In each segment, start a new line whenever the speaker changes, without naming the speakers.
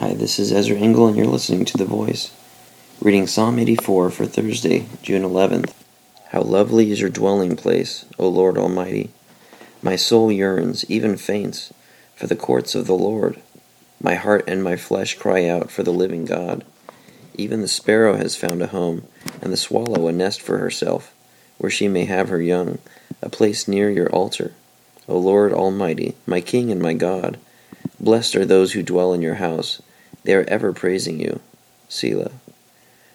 Hi, this is Ezra Engel, and you're listening to The Voice. Reading Psalm 84 for Thursday, June 11th. How lovely is your dwelling place, O Lord Almighty! My soul yearns, even faints, for the courts of the Lord. My heart and my flesh cry out for the living God. Even the sparrow has found a home, and the swallow a nest for herself, where she may have her young, a place near your altar. O Lord Almighty, my King and my God, blessed are those who dwell in your house. They are ever praising you. Selah.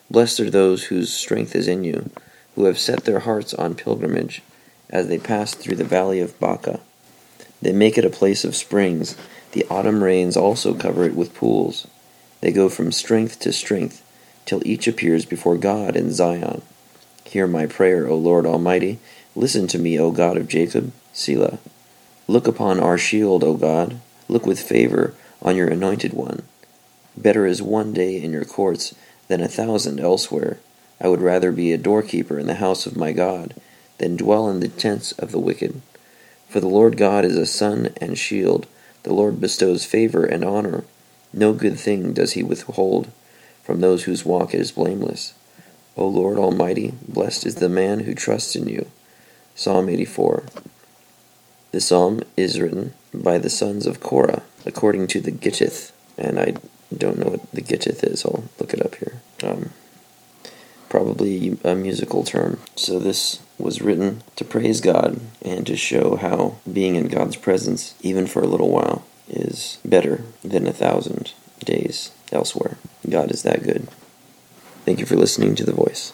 Blessed are those whose strength is in you, who have set their hearts on pilgrimage, as they pass through the valley of Baca. They make it a place of springs. The autumn rains also cover it with pools. They go from strength to strength, till each appears before God in Zion. Hear my prayer, O Lord Almighty. Listen to me, O God of Jacob. Selah. Look upon our shield, O God. Look with favor on your anointed one. Better is one day in your courts than a thousand elsewhere. I would rather be a doorkeeper in the house of my God than dwell in the tents of the wicked. For the Lord God is a sun and shield. The Lord bestows favor and honor. No good thing does he withhold from those whose walk is blameless. O Lord Almighty, blessed is the man who trusts in you. Psalm 84. The psalm is written by the sons of Korah, according to the Gittith, and I don't know what the Gittith is. I'll look it up here. Um, probably a musical term. So this was written to praise God and to show how being in God's presence, even for a little while, is better than a thousand days elsewhere. God is that good. Thank you for listening to The Voice.